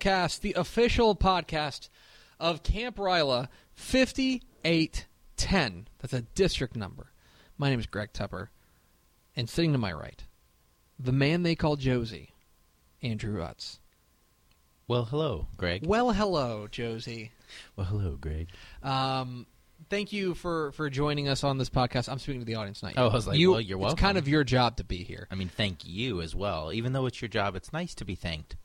Rylacast, the official podcast of Camp Ryla 5810. That's a district number. My name is Greg Tupper, and sitting to my right, the man they call Josie, Andrew Utz. Well, hello, Greg. Well, hello, Josie. Well, hello, Greg. Um, thank you for, for joining us on this podcast. I'm speaking to the audience, tonight. Oh, I was like, you, well, you're welcome. It's kind of your job to be here. I mean, thank you as well. Even though it's your job, it's nice to be thanked.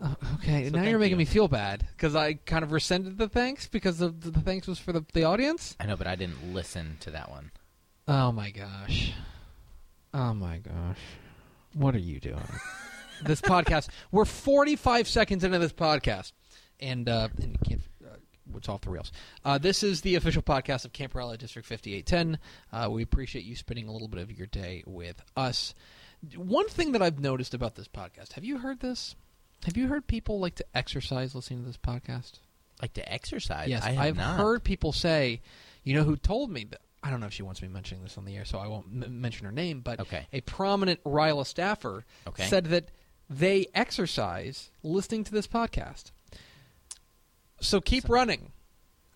Oh, okay, So now you're making you. me feel bad because I kind of rescinded the thanks because the, the thanks was for the, the audience. I know, but I didn't listen to that one. Oh my gosh. Oh my gosh. What are you doing? this podcast. We're 45 seconds into this podcast, and, uh, and you can't. Uh, it's off the rails. Uh, this is the official podcast of Camp Ryla District 5810. Uh, we appreciate you spending a little bit of your day with us. One thing that I've noticed about this podcast, have you heard this? Have you heard people like to exercise listening to this podcast? Like to exercise. Yes, I have I've not. heard people say, you know, who told me that. I don't know if she wants me mentioning this on the air, so I won't m- mention her name. But Okay. a prominent Ryla staffer Okay. said that they exercise listening to this podcast. So keep running.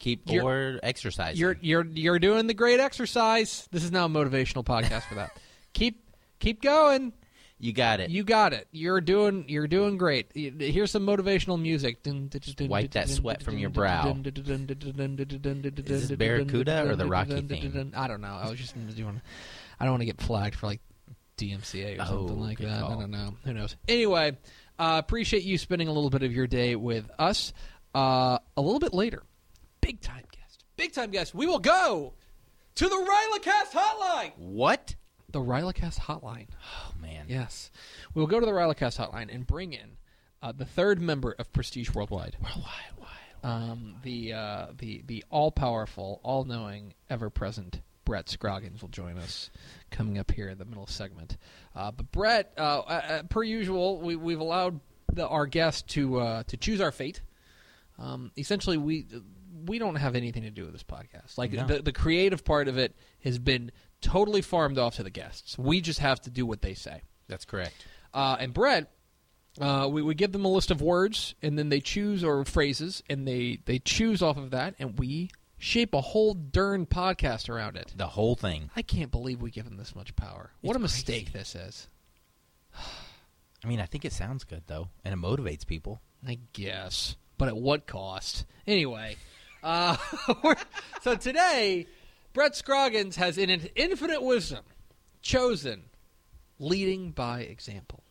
Keep You're- or exercising. You're you're you're doing the great exercise. This is now a motivational podcast for that. keep keep going. You got it. You got it. You're doing you're doing great. Here's some motivational music. Wipe that sweat from your brow. Is this Barracuda or the Rocky theme? I don't know. I was just doing. I don't want to get flagged for like DMCA or Oh, something like that. I don't know. Who knows? Anyway, uh, appreciate you spending a little bit of your day with us. Uh, a little bit later, big time guest. Big time guest. We will go to the Rylacast hotline. what? The Rylacast hotline. Oh man. Yes. We will go to the Rylacast hotline and bring in uh, the third member of Prestige Worldwide. Worldwide. Wide. Um, the uh, the the all powerful, all knowing, ever present Brett Scroggins will join us coming up here in the middle segment. Uh, but Brett, uh, uh, per usual, we, we've allowed the, our guest to uh, to choose our fate. Um, essentially, we we don't have anything to do with this podcast. Like No. the the creative part of it has been totally farmed off to the guests. We just have to do what they say. That's correct. Uh, and Brett, uh, we, we give them a list of words, and then they choose or phrases, and they they choose off of that, and we shape a whole darn podcast around it. The whole thing. I can't believe we give them this much power. What It's a mistake crazy. this is. I mean, I think it sounds good though, and it motivates people. I guess, but at what cost? Anyway, uh, so today, Brett Scroggins has, in an infinite wisdom, chosen leading by example.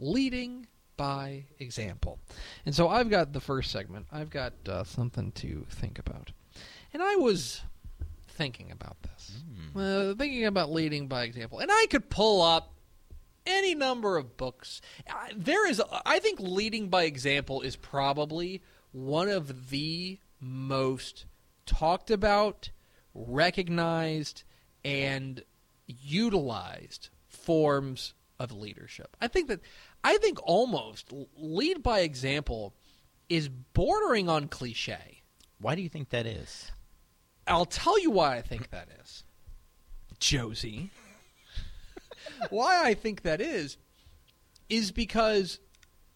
Leading by example. And so I've got the first segment. I've got uh, something to think about. And I was thinking about this. Uh, thinking about leading by example. And I could pull up any number of books. There is, I think, leading by example is probably one of the most talked about, recognized, and utilized forms of leadership. I think that, I think almost lead by example is bordering on cliche. Why do you think that is? I'll tell you why I think that is. Josie. why I think that is is because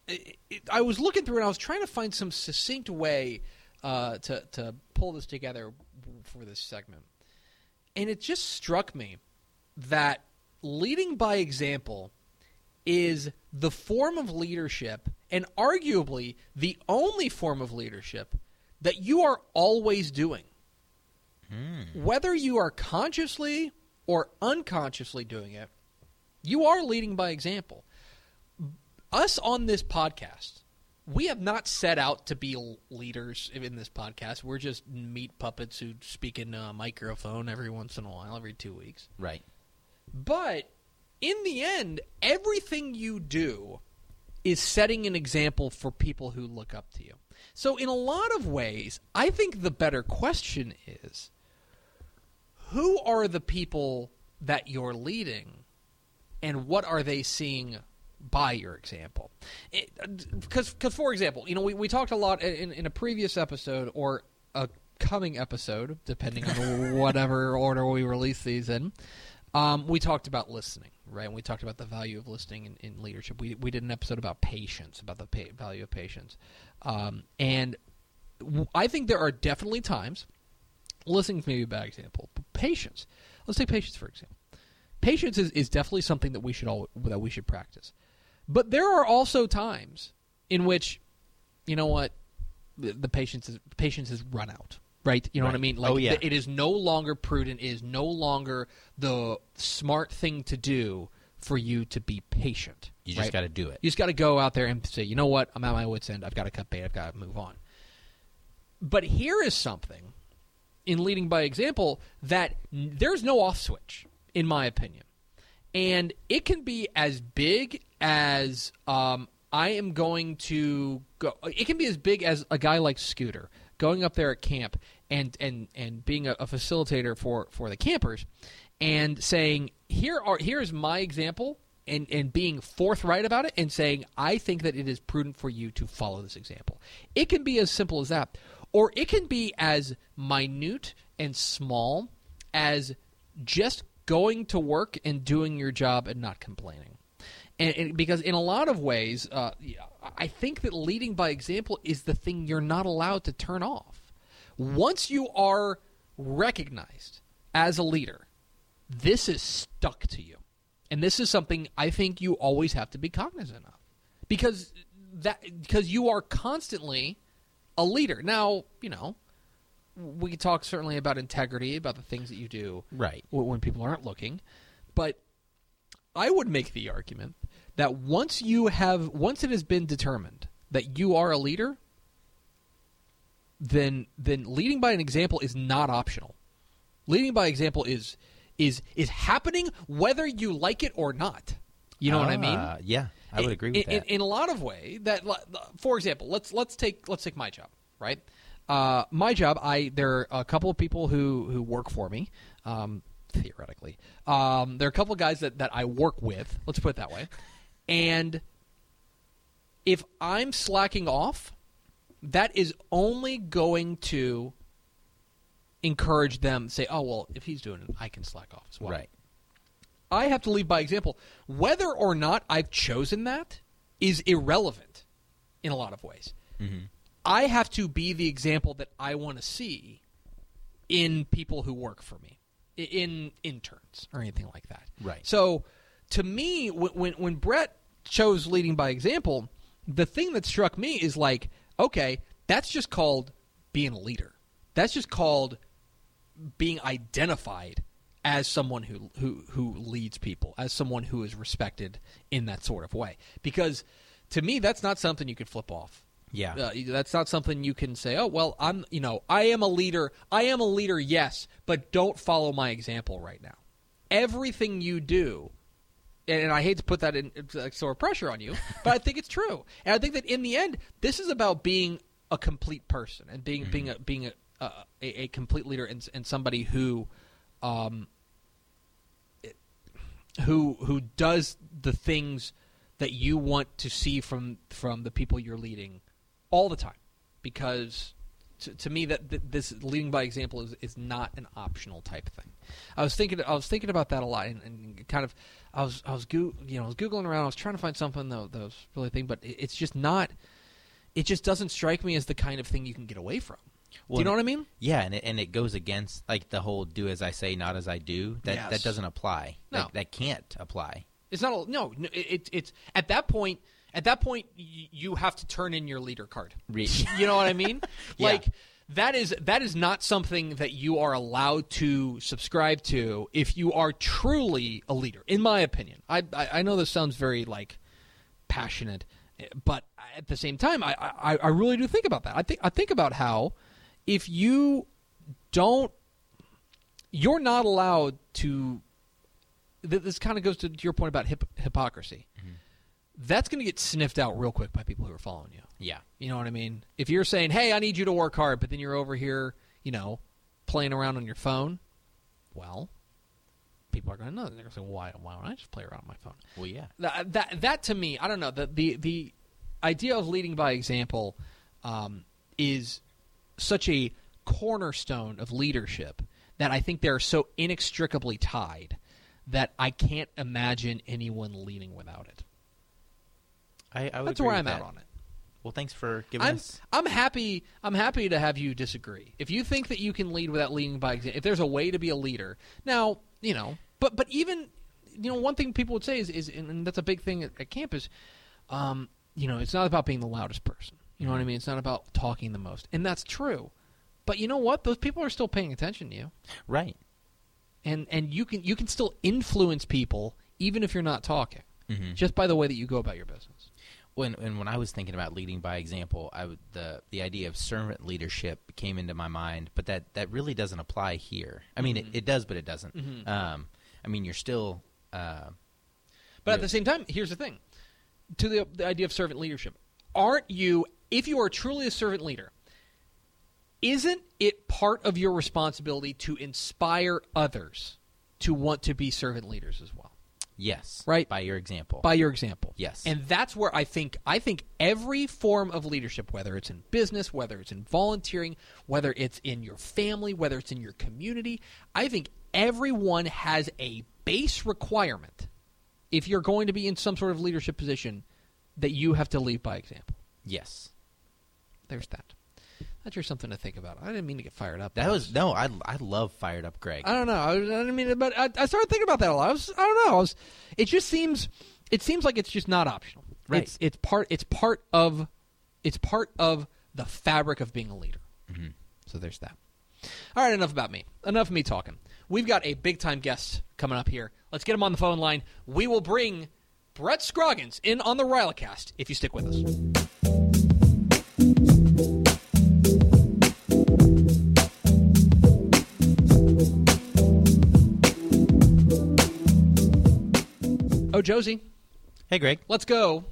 it, it, I was looking through and I was trying to find some succinct way uh, to to pull this together for this segment, and it just struck me that leading by example is the form of leadership and arguably the only form of leadership that you are always doing. Hmm. Whether you are consciously or unconsciously doing it, you are leading by example. Us on this podcast, we have not set out to be leaders in this podcast. We're just meat puppets who speak in a microphone every once in a while, every two weeks. Right. But in the end, everything you do is setting an example for people who look up to you. So, in a lot of ways, I think the better question is who are the people that you're leading and what are they seeing by your example because for example you know we, we talked a lot in, in a previous episode or a coming episode depending on whatever order we release these in Um, we talked about listening, right? And we talked about the value of listening in, in leadership. We we did an episode about patience, about the value of patience, um, and w- I think there are definitely times. Listening is maybe a bad example, but patience. Let's take patience for example. Patience is, is definitely something that we should all that we should practice, but there are also times in which, you know what, the, the patience is patience has run out. Right, you know what I mean. Like, Oh, yeah. it is no longer prudent. It is no longer the smart thing to do for you to be patient. You just right? got to do it. You just got to go out there and say, you know what? I'm at my wits' end. I've got to cut bait. I've got to move on. But here is something in leading by example that n- there's no off switch, in my opinion. And it can be as big as um, I am going to go. It can be as big as a guy like Scooter going up there at camp and and and being a, a facilitator for for the campers and saying here are here's my example and and being forthright about it and saying I think that it is prudent for you to follow this example. It can be as simple as that, or it can be as minute and small as just going to work and doing your job and not complaining. And, and because in a lot of ways, uh, I think that leading by example is the thing you're not allowed to turn off. Once you are recognized as a leader, this is stuck to you. And this is something I think you always have to be cognizant of. Because that because you are constantly a leader. Now, you know, we could talk certainly about integrity, about the things that you do Right. when people aren't looking, but I would make the argument that once you have once it has been determined that you are a leader, then then leading by an example is not optional. Leading by example is is is happening whether you like it or not. You know what I mean? Ah, Yeah, I would agree with in, in- In, a lot of way, that for example, let's let's take let's take my job, right? Uh, my job, I there are a couple of people who who work for me, um, theoretically. Um, there are a couple of guys that that I work with. Let's put it that way. And if I'm slacking off, that is only going to encourage them. Say, oh well, if he's doing it, I can slack off as well. right. I have to lead by example. Whether or not I've chosen that is irrelevant in a lot of ways. Mhm. I have to be the example that I want to see in people who work for me, in interns or anything like that. Right. So, to me, when when, Brett chose leading by example, the thing that struck me is like, okay, that's just called being a leader. That's just called being identified as someone who who who leads people, as someone who is respected in that sort of way. Because to me, that's not something you could flip off. Yeah. Uh, that's not something you can say. Oh well, I'm you know I am a leader. I am a leader, yes, but don't follow my example right now. Everything you do, and, and I hate to put that in like sort of pressure on you, but I think it's true. And I think that in the end, this is about being a complete person and being being a being a, a, a complete leader and, and somebody who, um, who who does the things that you want to see from from the people you're leading all the time because to, to me that, this leading by example is, is not an optional type thing i was thinking i was thinking about that a lot and, and kind of i was i was Goo, you know i was googling around i was trying to find something that, that was really thing but it, it's just not it just doesn't strike me as the kind of thing you can get away from do you know what i mean Yeah, and it, and it goes against like the whole "do as I say, not as I do." That Yes. that doesn't apply. No. That, that can't apply. It's not a, no. It, it's it's at that point. At that point, y- you have to turn in your leader card. You know what I mean? Yeah. Like that is that is not something that you are allowed to subscribe to if you are truly a leader. In my opinion, I I, I know this sounds very like passionate, but at the same time, I, I I really do think about that. I think I think about how if you don't, you're not allowed to th- this kind of goes to your point about hip- hypocrisy. That's going to get sniffed out real quick by people who are following you. Yeah. You know what I mean? If you're saying, "Hey, I need you to work hard," but then you're over here, you know, playing around on your phone, well, people are going to know. They're going to say, "Why? Why don't I just play around on my phone?" Well, yeah. That that, that to me, I don't know. The the the idea of leading by example um, is such a cornerstone of leadership that I think they're so inextricably tied that I can't imagine anyone leading without it. I, I would That's where I'm at that. on it. Well, thanks for giving I'm us. I'm happy. I'm happy to have you disagree. If you think that you can lead without leading by example, if there's a way to be a leader, now you know. But but even you know one thing people would say is is and that's a big thing at, at campus. Um, you know, it's not about being the loudest person. You know what I mean? It's not about talking the most, and that's true. But you know what? Those people are still paying attention to you, Right. and and you can you can still influence people even if you're not talking, Mm-hmm. just by the way that you go about your business. When and when I was thinking about leading by example, I would, the the idea of servant leadership came into my mind, but that that really doesn't apply here. I mean, Mm-hmm. it, it does, but it doesn't. Um, I mean, you're still. Uh, But at the same time, here's the thing: to the, the idea of servant leadership, aren't you? If you are truly a servant leader, isn't it part of your responsibility to inspire others to want to be servant leaders as well? Yes. Right. By your example. By your example, Yes. and that's where I think I think every form of leadership, whether it's in business, whether it's in volunteering, whether it's in your family, whether it's in your community, I think everyone has a base requirement if you're going to be in some sort of leadership position that you have to lead by example. yes. There's that. That's just something to think about. I didn't mean to get fired up. That was no. I I love fired up Greg. I don't know. I, I didn't mean, but I, I started thinking about that a lot. I, was, I don't know. I was, it just seems, it seems like it's just not optional. Right. It's it's part it's part of, it's part of the fabric of being a leader. Mm-hmm. So there's that. All right, enough about me. Enough of me talking. We've got a big time guest coming up here. Let's get him on the phone line. We will bring Brett Scroggins in on the Rylacast if you stick with us. Oh, Josie, Hey, Greg. let's go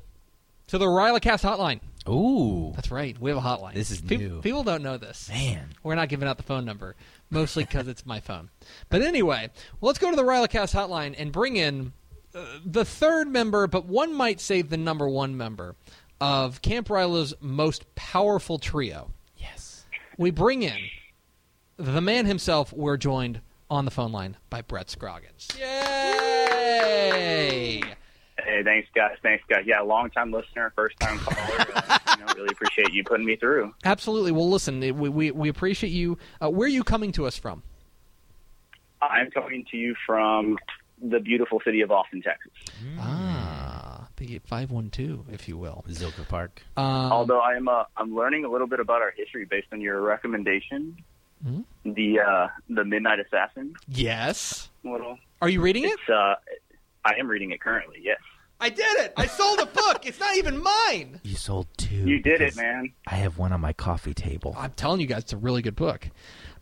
to the Rylacast hotline. Ooh, That's right. We have a hotline. This is Pe- new. People don't know this. man. We're not giving out the phone number, mostly because it's my phone. But anyway, well, let's go to the Rylacast hotline and bring in uh, the third member, but one might say the number one member of Camp Ryla's most powerful trio. Yes. We bring in the man himself. We're joined on the phone line by Brett Scroggins. Yay! Hey, thanks, guys. Thanks, guys. Yeah, long time listener, first time caller. Uh, you know, really appreciate you putting me through. Absolutely. Well, listen, we, we, we appreciate you. Uh, where are you coming to us from? I'm coming to you from the beautiful city of Austin, Texas. Ah, the 512, if you will. Zilker Park. Um, Although I'm uh, I'm learning a little bit about our history based on your recommendation, Mhm. the uh, the Midnight Assassin. yes. Little, Are you reading it? uh, I am reading it currently. Yes, I did it. I sold a book. It's not even mine. You sold two. you did it, man. I have one on my coffee table. I'm telling you guys, it's a really good book.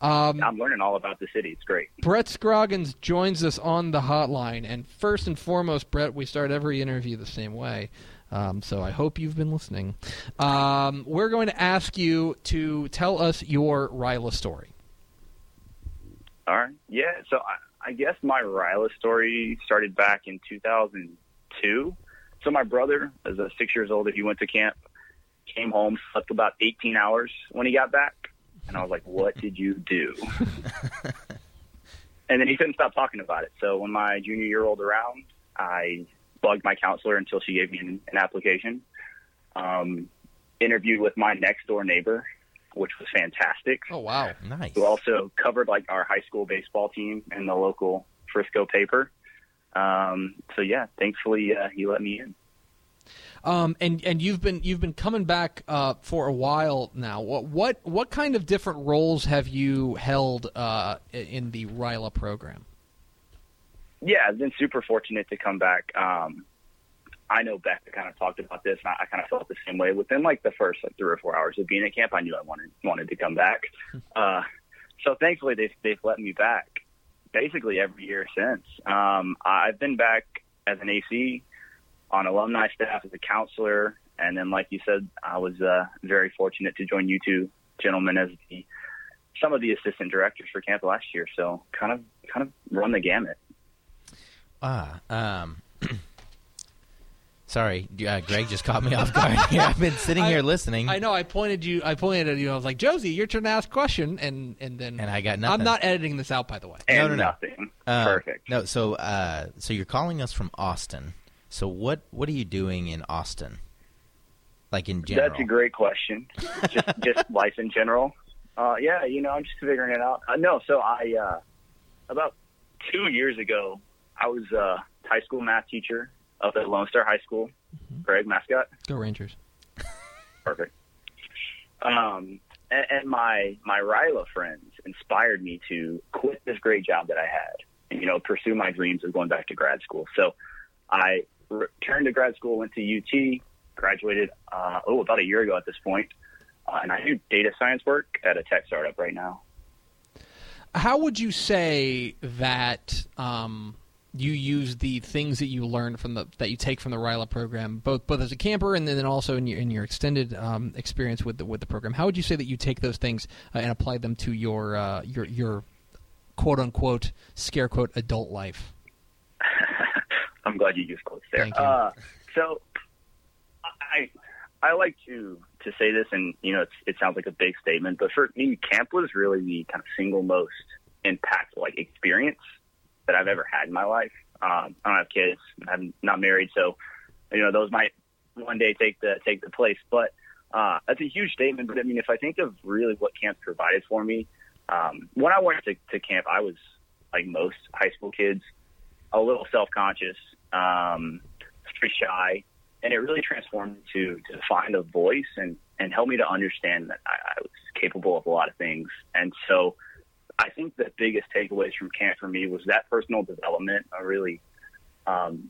Um, I'm learning all about the city. It's great. Brett Scroggins joins us on the hotline. And first and foremost, Brett, we start every interview the same way. Um, so I hope you've been listening. Um, we're going to ask you to tell us your Ryla story. All right. Yeah. So I, I guess my Ryla story started back in 2002. So my brother, as a six years old, if he went to camp, came home, slept about 18 hours when he got back, and I was like, "What did you do?" and then he couldn't stop talking about it. So when my junior year rolled around, I bugged my counselor until she gave me an, an application. Um, interviewed with my next door neighbor, which was fantastic Oh, wow. Nice. who also covered like our high school baseball team in the local Frisco paper. Um, so yeah, thankfully uh, he let me in. Um, and and you've been you've been coming back uh, for a while now. What what what kind of different roles have you held uh, in the Ryla program? Yeah, I've been super fortunate to come back. Um, I know Beck kind of talked about this, and I, I kind of felt the same way. Within like the first like three or four hours of being at camp, I knew I wanted wanted to come back. Uh, so thankfully, they've they've let me back basically every year since. Um, I've been back as an AC on alumni staff as a counselor, and then like you said, I was uh, very fortunate to join you two gentlemen as the some of the assistant directors for camp last year. So kind of kind of run the gamut. Ah, um, Sorry, uh, Greg just caught me off guard. here. I've been sitting I- here listening, I know. I pointed you. I pointed at you. I was like, Josie, your turn to ask a question, and and then and I got nothing. I'm not editing this out, by the way. and no, no. nothing. Uh, Perfect. No, so uh, so you're calling us from Austin. So what what are you doing in Austin? Like in general? That's a great question. just just life in general. Uh, yeah, you know, I'm just figuring it out. Uh, no, so I uh, about two years ago, I was a high school math teacher up at Lone Star High School. Greg mascot. Go Rangers. Perfect. Um, and, and my my Ryla friends inspired me to quit this great job that I had, and you know, pursue my dreams of going back to grad school. So, I returned to grad school, went to UT, graduated. Uh, oh, about a year ago at this point, uh, and I do data science work at a tech startup right now. How would you say that um, you use the things that you learn from the that you take from the Ryla program, both both as a camper and then also in your in your extended um, experience with the with the program? How would you say that you take those things uh, and apply them to your uh, your your quote unquote scare quote adult life? I'm glad you used quotes there. Uh, so, I I like to to say this, and you know, it's, it sounds like a big statement, but for me, camp was really the kind of single most impactful like experience that I've ever had in my life. Um, I don't have kids, I'm not married, so you know, those might one day take the take the place, but. Uh, that's a huge statement, but I mean, if I think of really what camp provided for me, um, when I went to, to camp, I was like most high school kids, a little self-conscious, um, pretty shy, and it really transformed me to to find a voice and and help me to understand that I, I was capable of a lot of things. And so, I think the biggest takeaways from camp for me was that personal development, uh, really, um,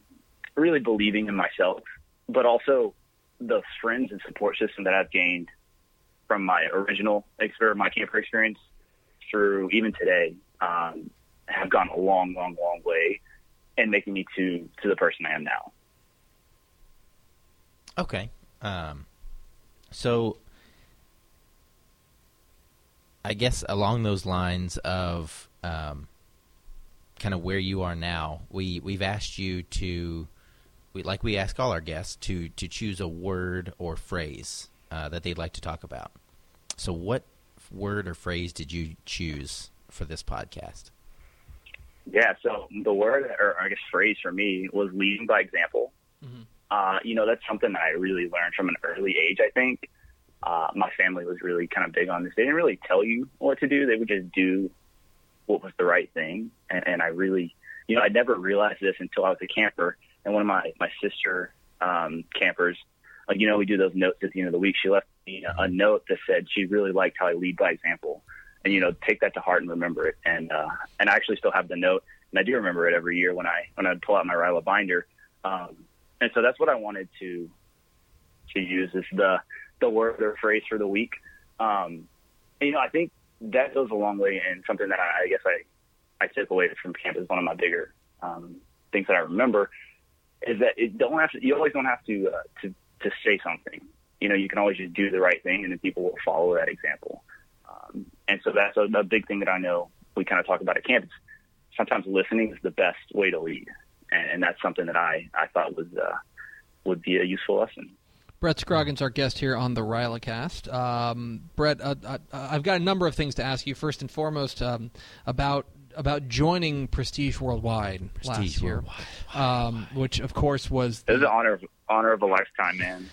really believing in myself, but also the friends and support system that I've gained from my original experience, my camper experience, through even today, um, have gone a long, long, long way in making me to to the person I am now. Okay. Um, so I guess along those lines of um, kind of where you are now, we we've asked you to, we, like we ask all our guests to to choose a word or phrase uh, that they'd like to talk about. So, what word or phrase did you choose for this podcast? Yeah, so the word, or I guess phrase for me, was leading by example. Uh, you know, that's something that I really learned from an early age, I think. Uh, my family was really kind of big on this. They didn't really tell you what to do. They would just do what was the right thing. And, and I really, you know, I never realized this until I was a camper. And one of my, my sister um, campers, like, you know, we do those notes at the end of the week. She left me a, a note that said she really liked how I lead by example. And, you know, take that to heart and remember it. And, uh, and I actually still have the note. And I do remember it every year when I, when I pull out my Ryla binder. Um, and so that's what I wanted to to use is the the word or phrase for the week. Um, and, you know, I think that goes a long way, and something that I, I guess I I took away from camp is one of my bigger um, things that I remember is that it don't have to. You always don't have to uh, to to say something. You know, you can always just do the right thing, and then people will follow that example. Um, and so that's a, a big thing that I know we kind of talk about at camp. Is sometimes listening is the best way to lead and, and that's something that I, I thought was uh, would be a useful lesson. Brett Scroggins, our guest here on the Rylacast. Um, Brett, uh, uh, I've got a number of things to ask you. First and foremost, um, about about joining Prestige Worldwide last Prestige year, Worldwide. um, which of course was It was an honor of, honor of a lifetime, man.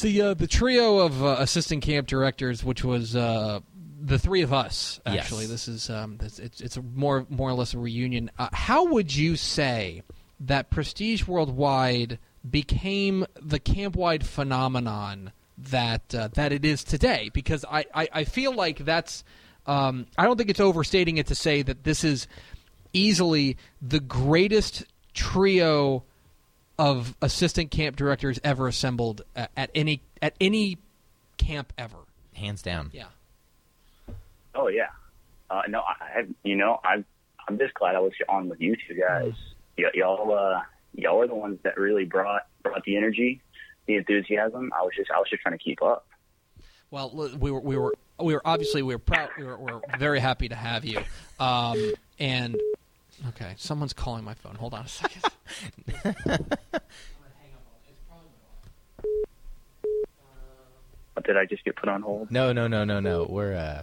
the uh, the trio of uh, assistant camp directors, which was uh, the three of us. Actually, Yes. this is um, this, it's it's more more or less a reunion. Uh, how would you say that Prestige Worldwide became the camp wide phenomenon that uh, that it is today? Because I, I, I feel like that's um, I don't think it's overstating it to say that this is easily the greatest trio of assistant camp directors ever assembled at, at any at any camp ever. Hands down. Yeah. Oh yeah, uh, no, I have. You know, I'm I'm just glad I was on with you two guys. Y- y'all, uh, y'all are the ones that really brought brought the energy, the enthusiasm. I was just I was just trying to keep up. Well, we were we were we were obviously we were proud we were, we were very happy to have you. Um, and okay, someone's calling my phone. Hold on a second. Did I just get put on hold? No, no, no, no, no. We're uh,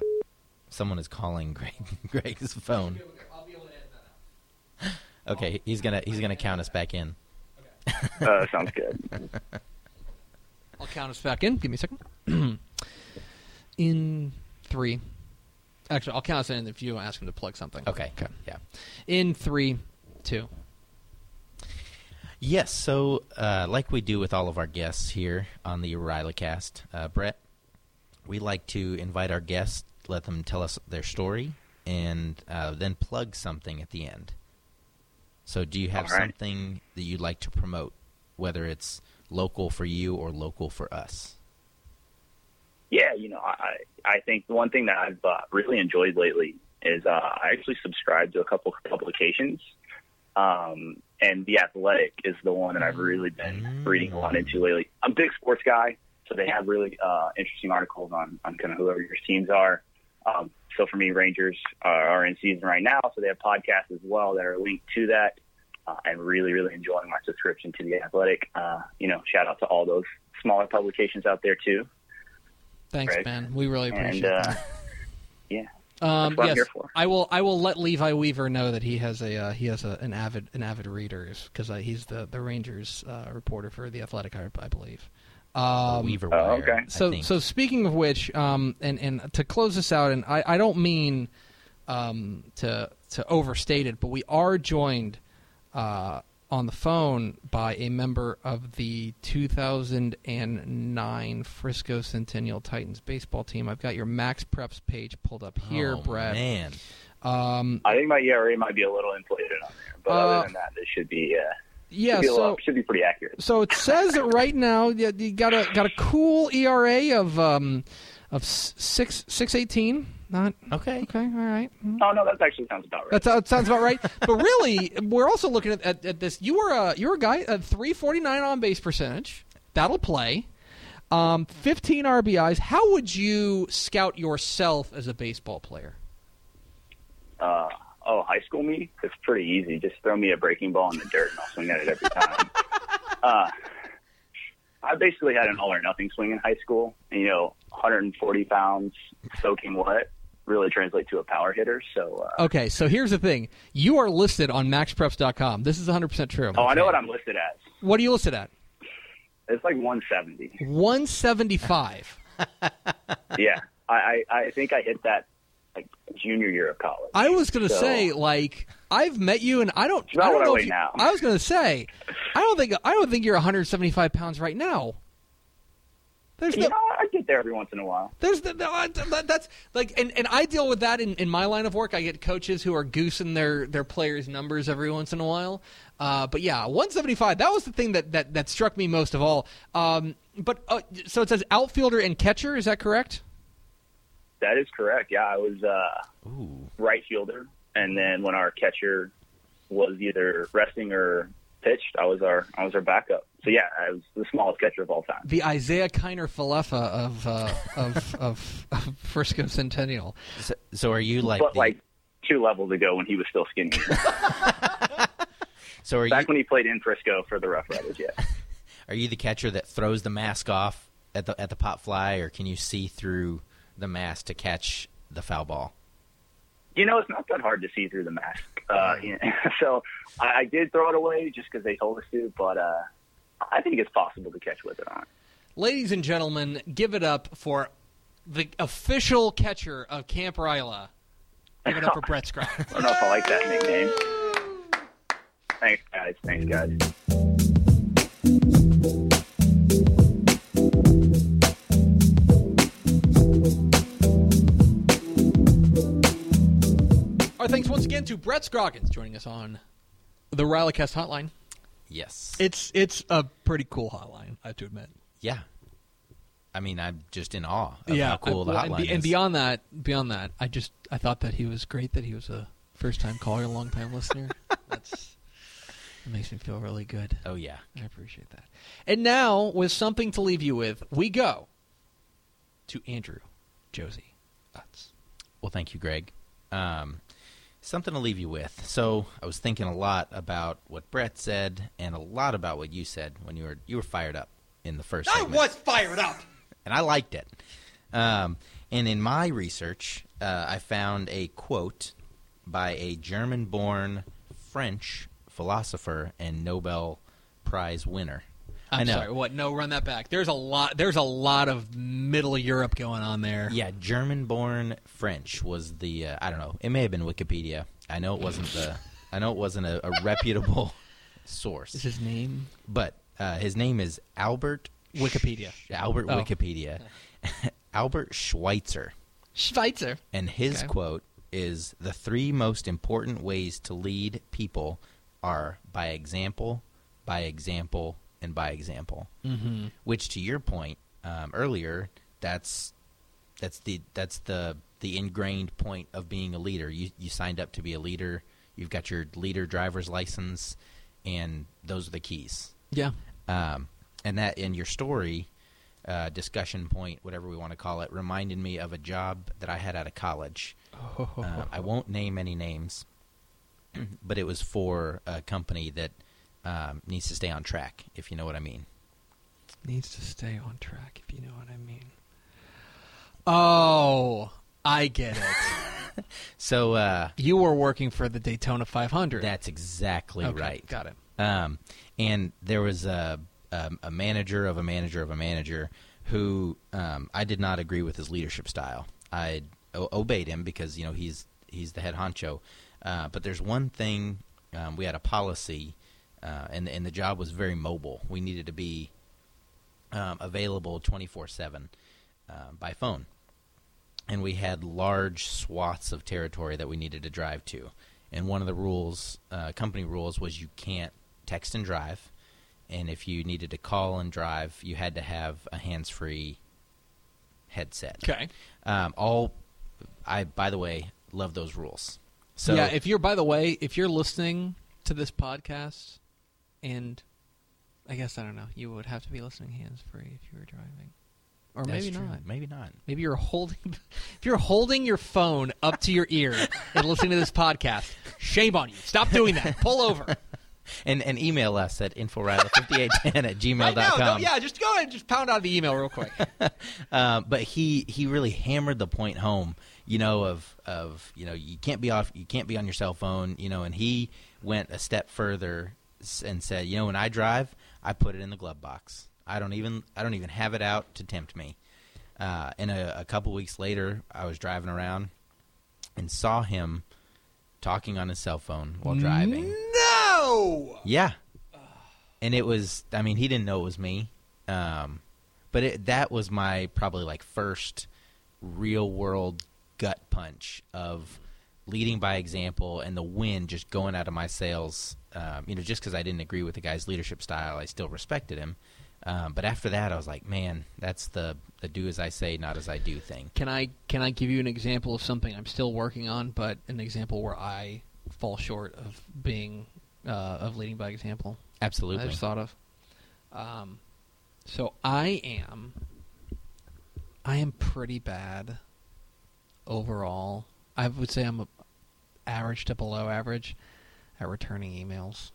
someone is calling Greg, Greg's phone. Okay, he's gonna he's gonna count us back in. Uh, sounds good. I'll count us back in. Give me a second. in three. Actually, I'll count us in if you ask him to plug something. Okay. Okay. Yeah. In three, two. Yes. So, uh, like we do with all of our guests here on the Rylacast, uh, Brett, we like to invite our guests, let them tell us their story, and uh, then plug something at the end. So, do you have right. something that you'd like to promote, whether it's local for you or local for us? Yeah, you know, I I think the one thing that I've uh, really enjoyed lately is uh, I actually subscribe to a couple publications, um, and The Athletic is the one that I've really been reading a lot into lately. I'm a big sports guy, so they have really uh, interesting articles on on kind of whoever your teams are. Um, so for me, Rangers are, are in season right now, so they have podcasts as well that are linked to that. Uh, and really, really enjoying my subscription to the Athletic. Uh, you know, shout out to all those smaller publications out there too. Thanks, Right. man. We really appreciate And uh, that. yeah, Um, I'm yes, here for. I will. I will let Levi Weaver know that he has a uh, he has a, an avid an avid reader because uh, he's the the Rangers uh, reporter for the Athletic, I, I believe. Um, Weaver oh, okay. So so speaking of which, um, and and to close this out, and I, I don't mean um, to to overstate it, but we are joined uh, on the phone by a member of the 2009 Frisco Centennial Titans baseball team. I've got your MaxPreps page pulled up here, oh, Brett. Man, Um, I think my ERA might be a little inflated on there, but Uh, other than that, this should be uh, yeah, should so little, should be pretty accurate. So it says that right now you, you got a got a cool ERA of um of six six eighteen. Not okay. okay. All right. Mm. Oh no, that actually sounds about right. That, that sounds about right. but really, we're also looking at, at, at this. You were a you're a guy at three forty nine on base percentage. That'll play. Um, fifteen RBIs. How would you scout yourself as a baseball player? Uh, oh, high school me? It's pretty easy. Just throw me a breaking ball in the dirt and I'll swing at it every time. uh, I basically had an all or nothing swing in high school. And, you know, 140 pounds, soaking wet, really translate to a power hitter. So, uh, Okay, so here's the thing. You are listed on MaxPreps.com. This is 100% true. oh, I know what I'm listed as. What are you listed at? It's like 170. 175. yeah, I, I, I think I hit that like junior year of college. I was gonna So- say, like, I've met you, and I don't. Not I don't what I you- now. I was gonna say, I don't think I don't think you're 175 pounds right now. There's You no, know, I get there every once in a while. there's the, that- that's like, and, and I deal with that in, in my line of work. I get coaches who are goosing their their players' numbers every once in a while. Uh, but yeah, 175. That was the thing that that, that struck me most of all. Um, but uh, so it says outfielder and catcher. Is that correct? That is correct. Yeah, I was uh, Ooh. right fielder, and then when our catcher was either resting or pitched, I was our I was our backup. So yeah, I was the smallest catcher of all time. the Isiah Kiner-Falefa of, uh, of, of of Frisco Centennial. So, so are you like but the, like two levels ago when he was still skinny. so are you Back when he played in Frisco for the Rough Riders, yeah. are you the catcher that throws the mask off at the at the pop fly or can you see through the mask to catch the foul ball? You know, it's not that hard to see through the mask. Uh, you know, so I, I did throw it away just because they told us to, but uh, I think it's possible to catch with it on. Ladies and gentlemen, give it up for the official catcher of Camp Ryla. Give it up for Brett Scott. I don't know if I like that nickname. Thanks, guys. Thanks, guys. Right, thanks once again to Brett Scroggins joining us on the Rylacast hotline. Yes. It's it's a pretty cool hotline, I have to admit. yeah. I mean, I'm just in awe of how cool the I- hotline and, be- and beyond that, beyond that, I just I thought that he was great. That he was a first time caller, a long time listener. That's it makes me feel really good. oh yeah. I appreciate that. And now, with something to leave you with, we go to Andrew, Josie, Utz. Well, thank you, Greg. Um, something to leave you with. So I was thinking a lot about what Brett said, and a lot about what you said when you were you were fired up in the first. I segment. was fired up. and I liked it. Um, and in my research, uh, I found a quote by a German-born French philosopher and Nobel Prize winner. I'm I know. sorry. What? No, run that back. There's a lot. There's a lot of Middle Europe going on there. Yeah, German-born French was the. Uh, I don't know. It may have been Wikipedia. I know it wasn't the. I know it wasn't a, a reputable source. Is his name But uh, his name is Albert Wikipedia? Sch- Albert Oh. Wikipedia. Albert Schweitzer. Schweitzer. And his Okay. quote is the three most important ways to lead people are by example, by example, and by example. Mm-hmm. Which to your point um, earlier, that's that's the that's the the ingrained point of being a leader. You you signed up to be a leader. You've got your leader driver's license, and those are the keys. Yeah. Um, and that in your story, uh, discussion point, whatever we want to call it, reminded me of a job that I had out of college. Uh, I won't name any names, but it was for a company that um, needs to stay on track, if you know what I mean. Needs to stay on track, if you know what I mean. Oh, I get it. So uh, you were working for the Daytona 500. that's exactly Okay, right. Got it. Um, and there was a, a a manager of a manager of a manager who um, I did not agree with his leadership style. I o- obeyed him because you know he's he's the head honcho. Uh, but there's one thing um, we had a policy, uh, and and the job was very mobile. We needed to be um, available 24 seven uh, by phone and we had large swaths of territory that we needed to drive to. And one of the rules, uh, company rules, was you can't text and drive. And if you needed to call and drive, you had to have a hands-free headset. Okay. Um, all, I by the way love those rules. So yeah, if you're by the way, if you're listening to this podcast and I guess I don't know, you would have to be listening hands free if you were driving. Or that's maybe true. not. Maybe not. Maybe you're holding if you're holding your phone up to your ear and listening to this podcast. Shame on you. Stop doing that. Pull over. And and email us at inforidle5810 at gmail.com. Right now, yeah, just go ahead and just pound out the email real quick. Uh, but he he really hammered the point home, you know, of of you know you can't be off, you can't be on your cell phone, you know, and he went a step further and said, you know, when I drive, I put it in the glove box. I don't even I don't even have it out to tempt me. Uh, and a, a couple weeks later, I was driving around and saw him talking on his cell phone while driving. No. Yeah. And it was I mean, he didn't know it was me. Um but it, that was my probably like first real world gut punch of leading by example and the wind just going out of my sails. Um, you know, just because I didn't agree with the guy's leadership style, I still respected him. Um, but after that, I was like, man, that's the the do as I say, not as I do thing. Can I can I give you an example of something I'm still working on, but an example where I fall short of being uh, of leading by example? Absolutely, I just thought of. Um, so I am, I am pretty bad overall. I would say I'm a average to below average at returning emails.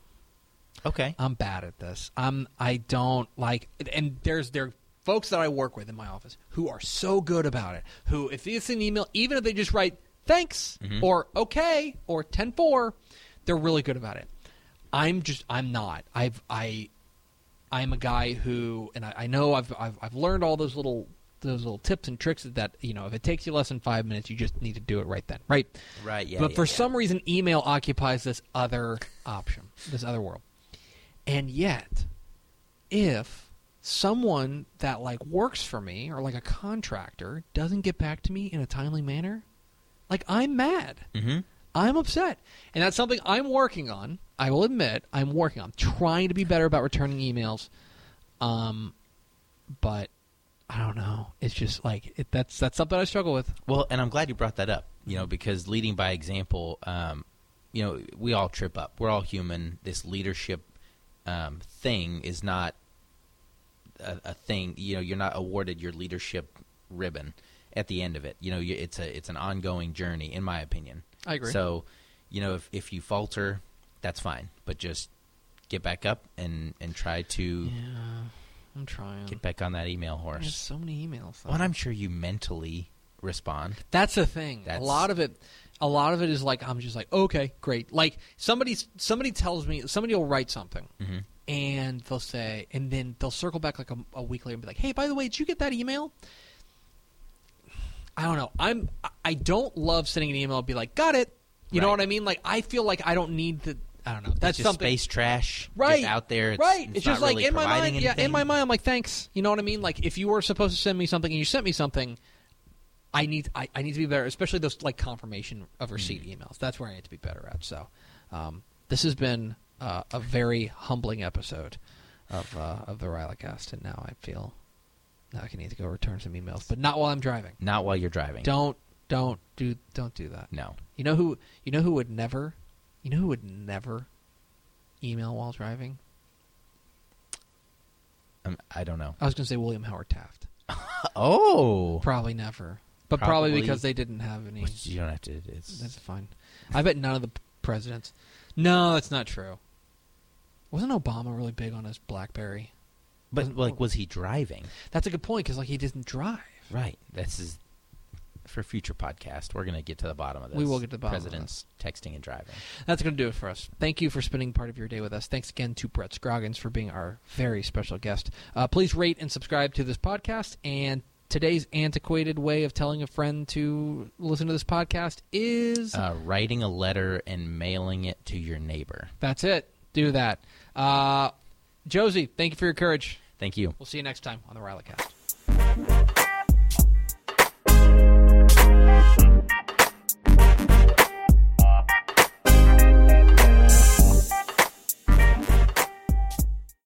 Okay. I'm bad at this. I'm I don't like and there's there are folks that I work with in my office who are so good about it. Who if it's an email, even if they just write thanks Mhm. or okay or 10-4, they're really good about it. I'm just I'm not. I've I I'm a guy who and I, I know I've, I've I've learned all those little those little tips and tricks that you know if it takes you less than five minutes you just need to do it right then right Right. Yeah. but yeah, for yeah. some reason, email occupies this other option, this other world. And yet, if someone that like works for me or like a contractor doesn't get back to me in a timely manner, like I'm mad. Mhm. I'm upset. And that's something I'm working on. I will admit, I'm working on trying to be better about returning emails. Um but I don't know. It's just like it, that's that's something I struggle with. Well, and I'm glad you brought that up. You know, because leading by example, um, you know, we all trip up. We're all human. This leadership um, thing is not a, a thing. You know, you're not awarded your leadership ribbon at the end of it. You know, you, it's a it's an ongoing journey, in my opinion. I agree. So, you know, if if you falter, that's fine, but just get back up and and try to yeah. I'm trying. Get back on that email There's horse. so many emails. though. Well, and I'm sure you mentally respond. That's the thing. That's- A lot of it, a lot of it is like I'm just like, okay, great. Like somebody, somebody tells me, somebody will write something, hmm and they'll say, and then they'll circle back like a, a week later and be like, hey, by the way, did you get that email? I don't know. I'm. I- don't love sending an email and be like, got it. You know what I mean? Like I feel like I don't need to. I don't know. That's just something. space trash, Right. out there. It's, right. It's, It's, just like really in my mind. Yeah, in my mind, I'm like, thanks. You know what I mean? Like if you were supposed to send me something and you sent me something, I need I, I need to be better, especially those like confirmation of receipt Mm. emails. That's where I need to be better at. So, um, this has been uh, a very humbling episode of uh, of the Rylacast, and now I feel now I can need to go return some emails, but not while I'm driving. Not while you're driving. Don't don't do don't do that. No. You know who you know who would never you know who would never email while driving? Um, I don't know. I was going to say William Howard Taft. Oh, Probably never. But probably, Probably- because they didn't have any. Which you don't have to. It's That's fine. I bet none of the presidents. No, that's not true. Wasn't Obama really big on his BlackBerry? but like, was he driving? That's a good point because like he didn't drive. Right. This is for future podcast. We're gonna get to the bottom of this. We will get to the bottom of Presidents texting and driving. That's going to do it for us. Thank you for spending part of your day with us. Thanks again to Brett Scroggins for being our very special guest. Uh, please rate and subscribe to this podcast. And today's antiquated way of telling a friend to listen to this podcast is Uh, writing a letter and mailing it to your neighbor. that's it. Do that. Uh, Josie, thank you for your courage. Thank you. We'll see you next time on the Rylacast.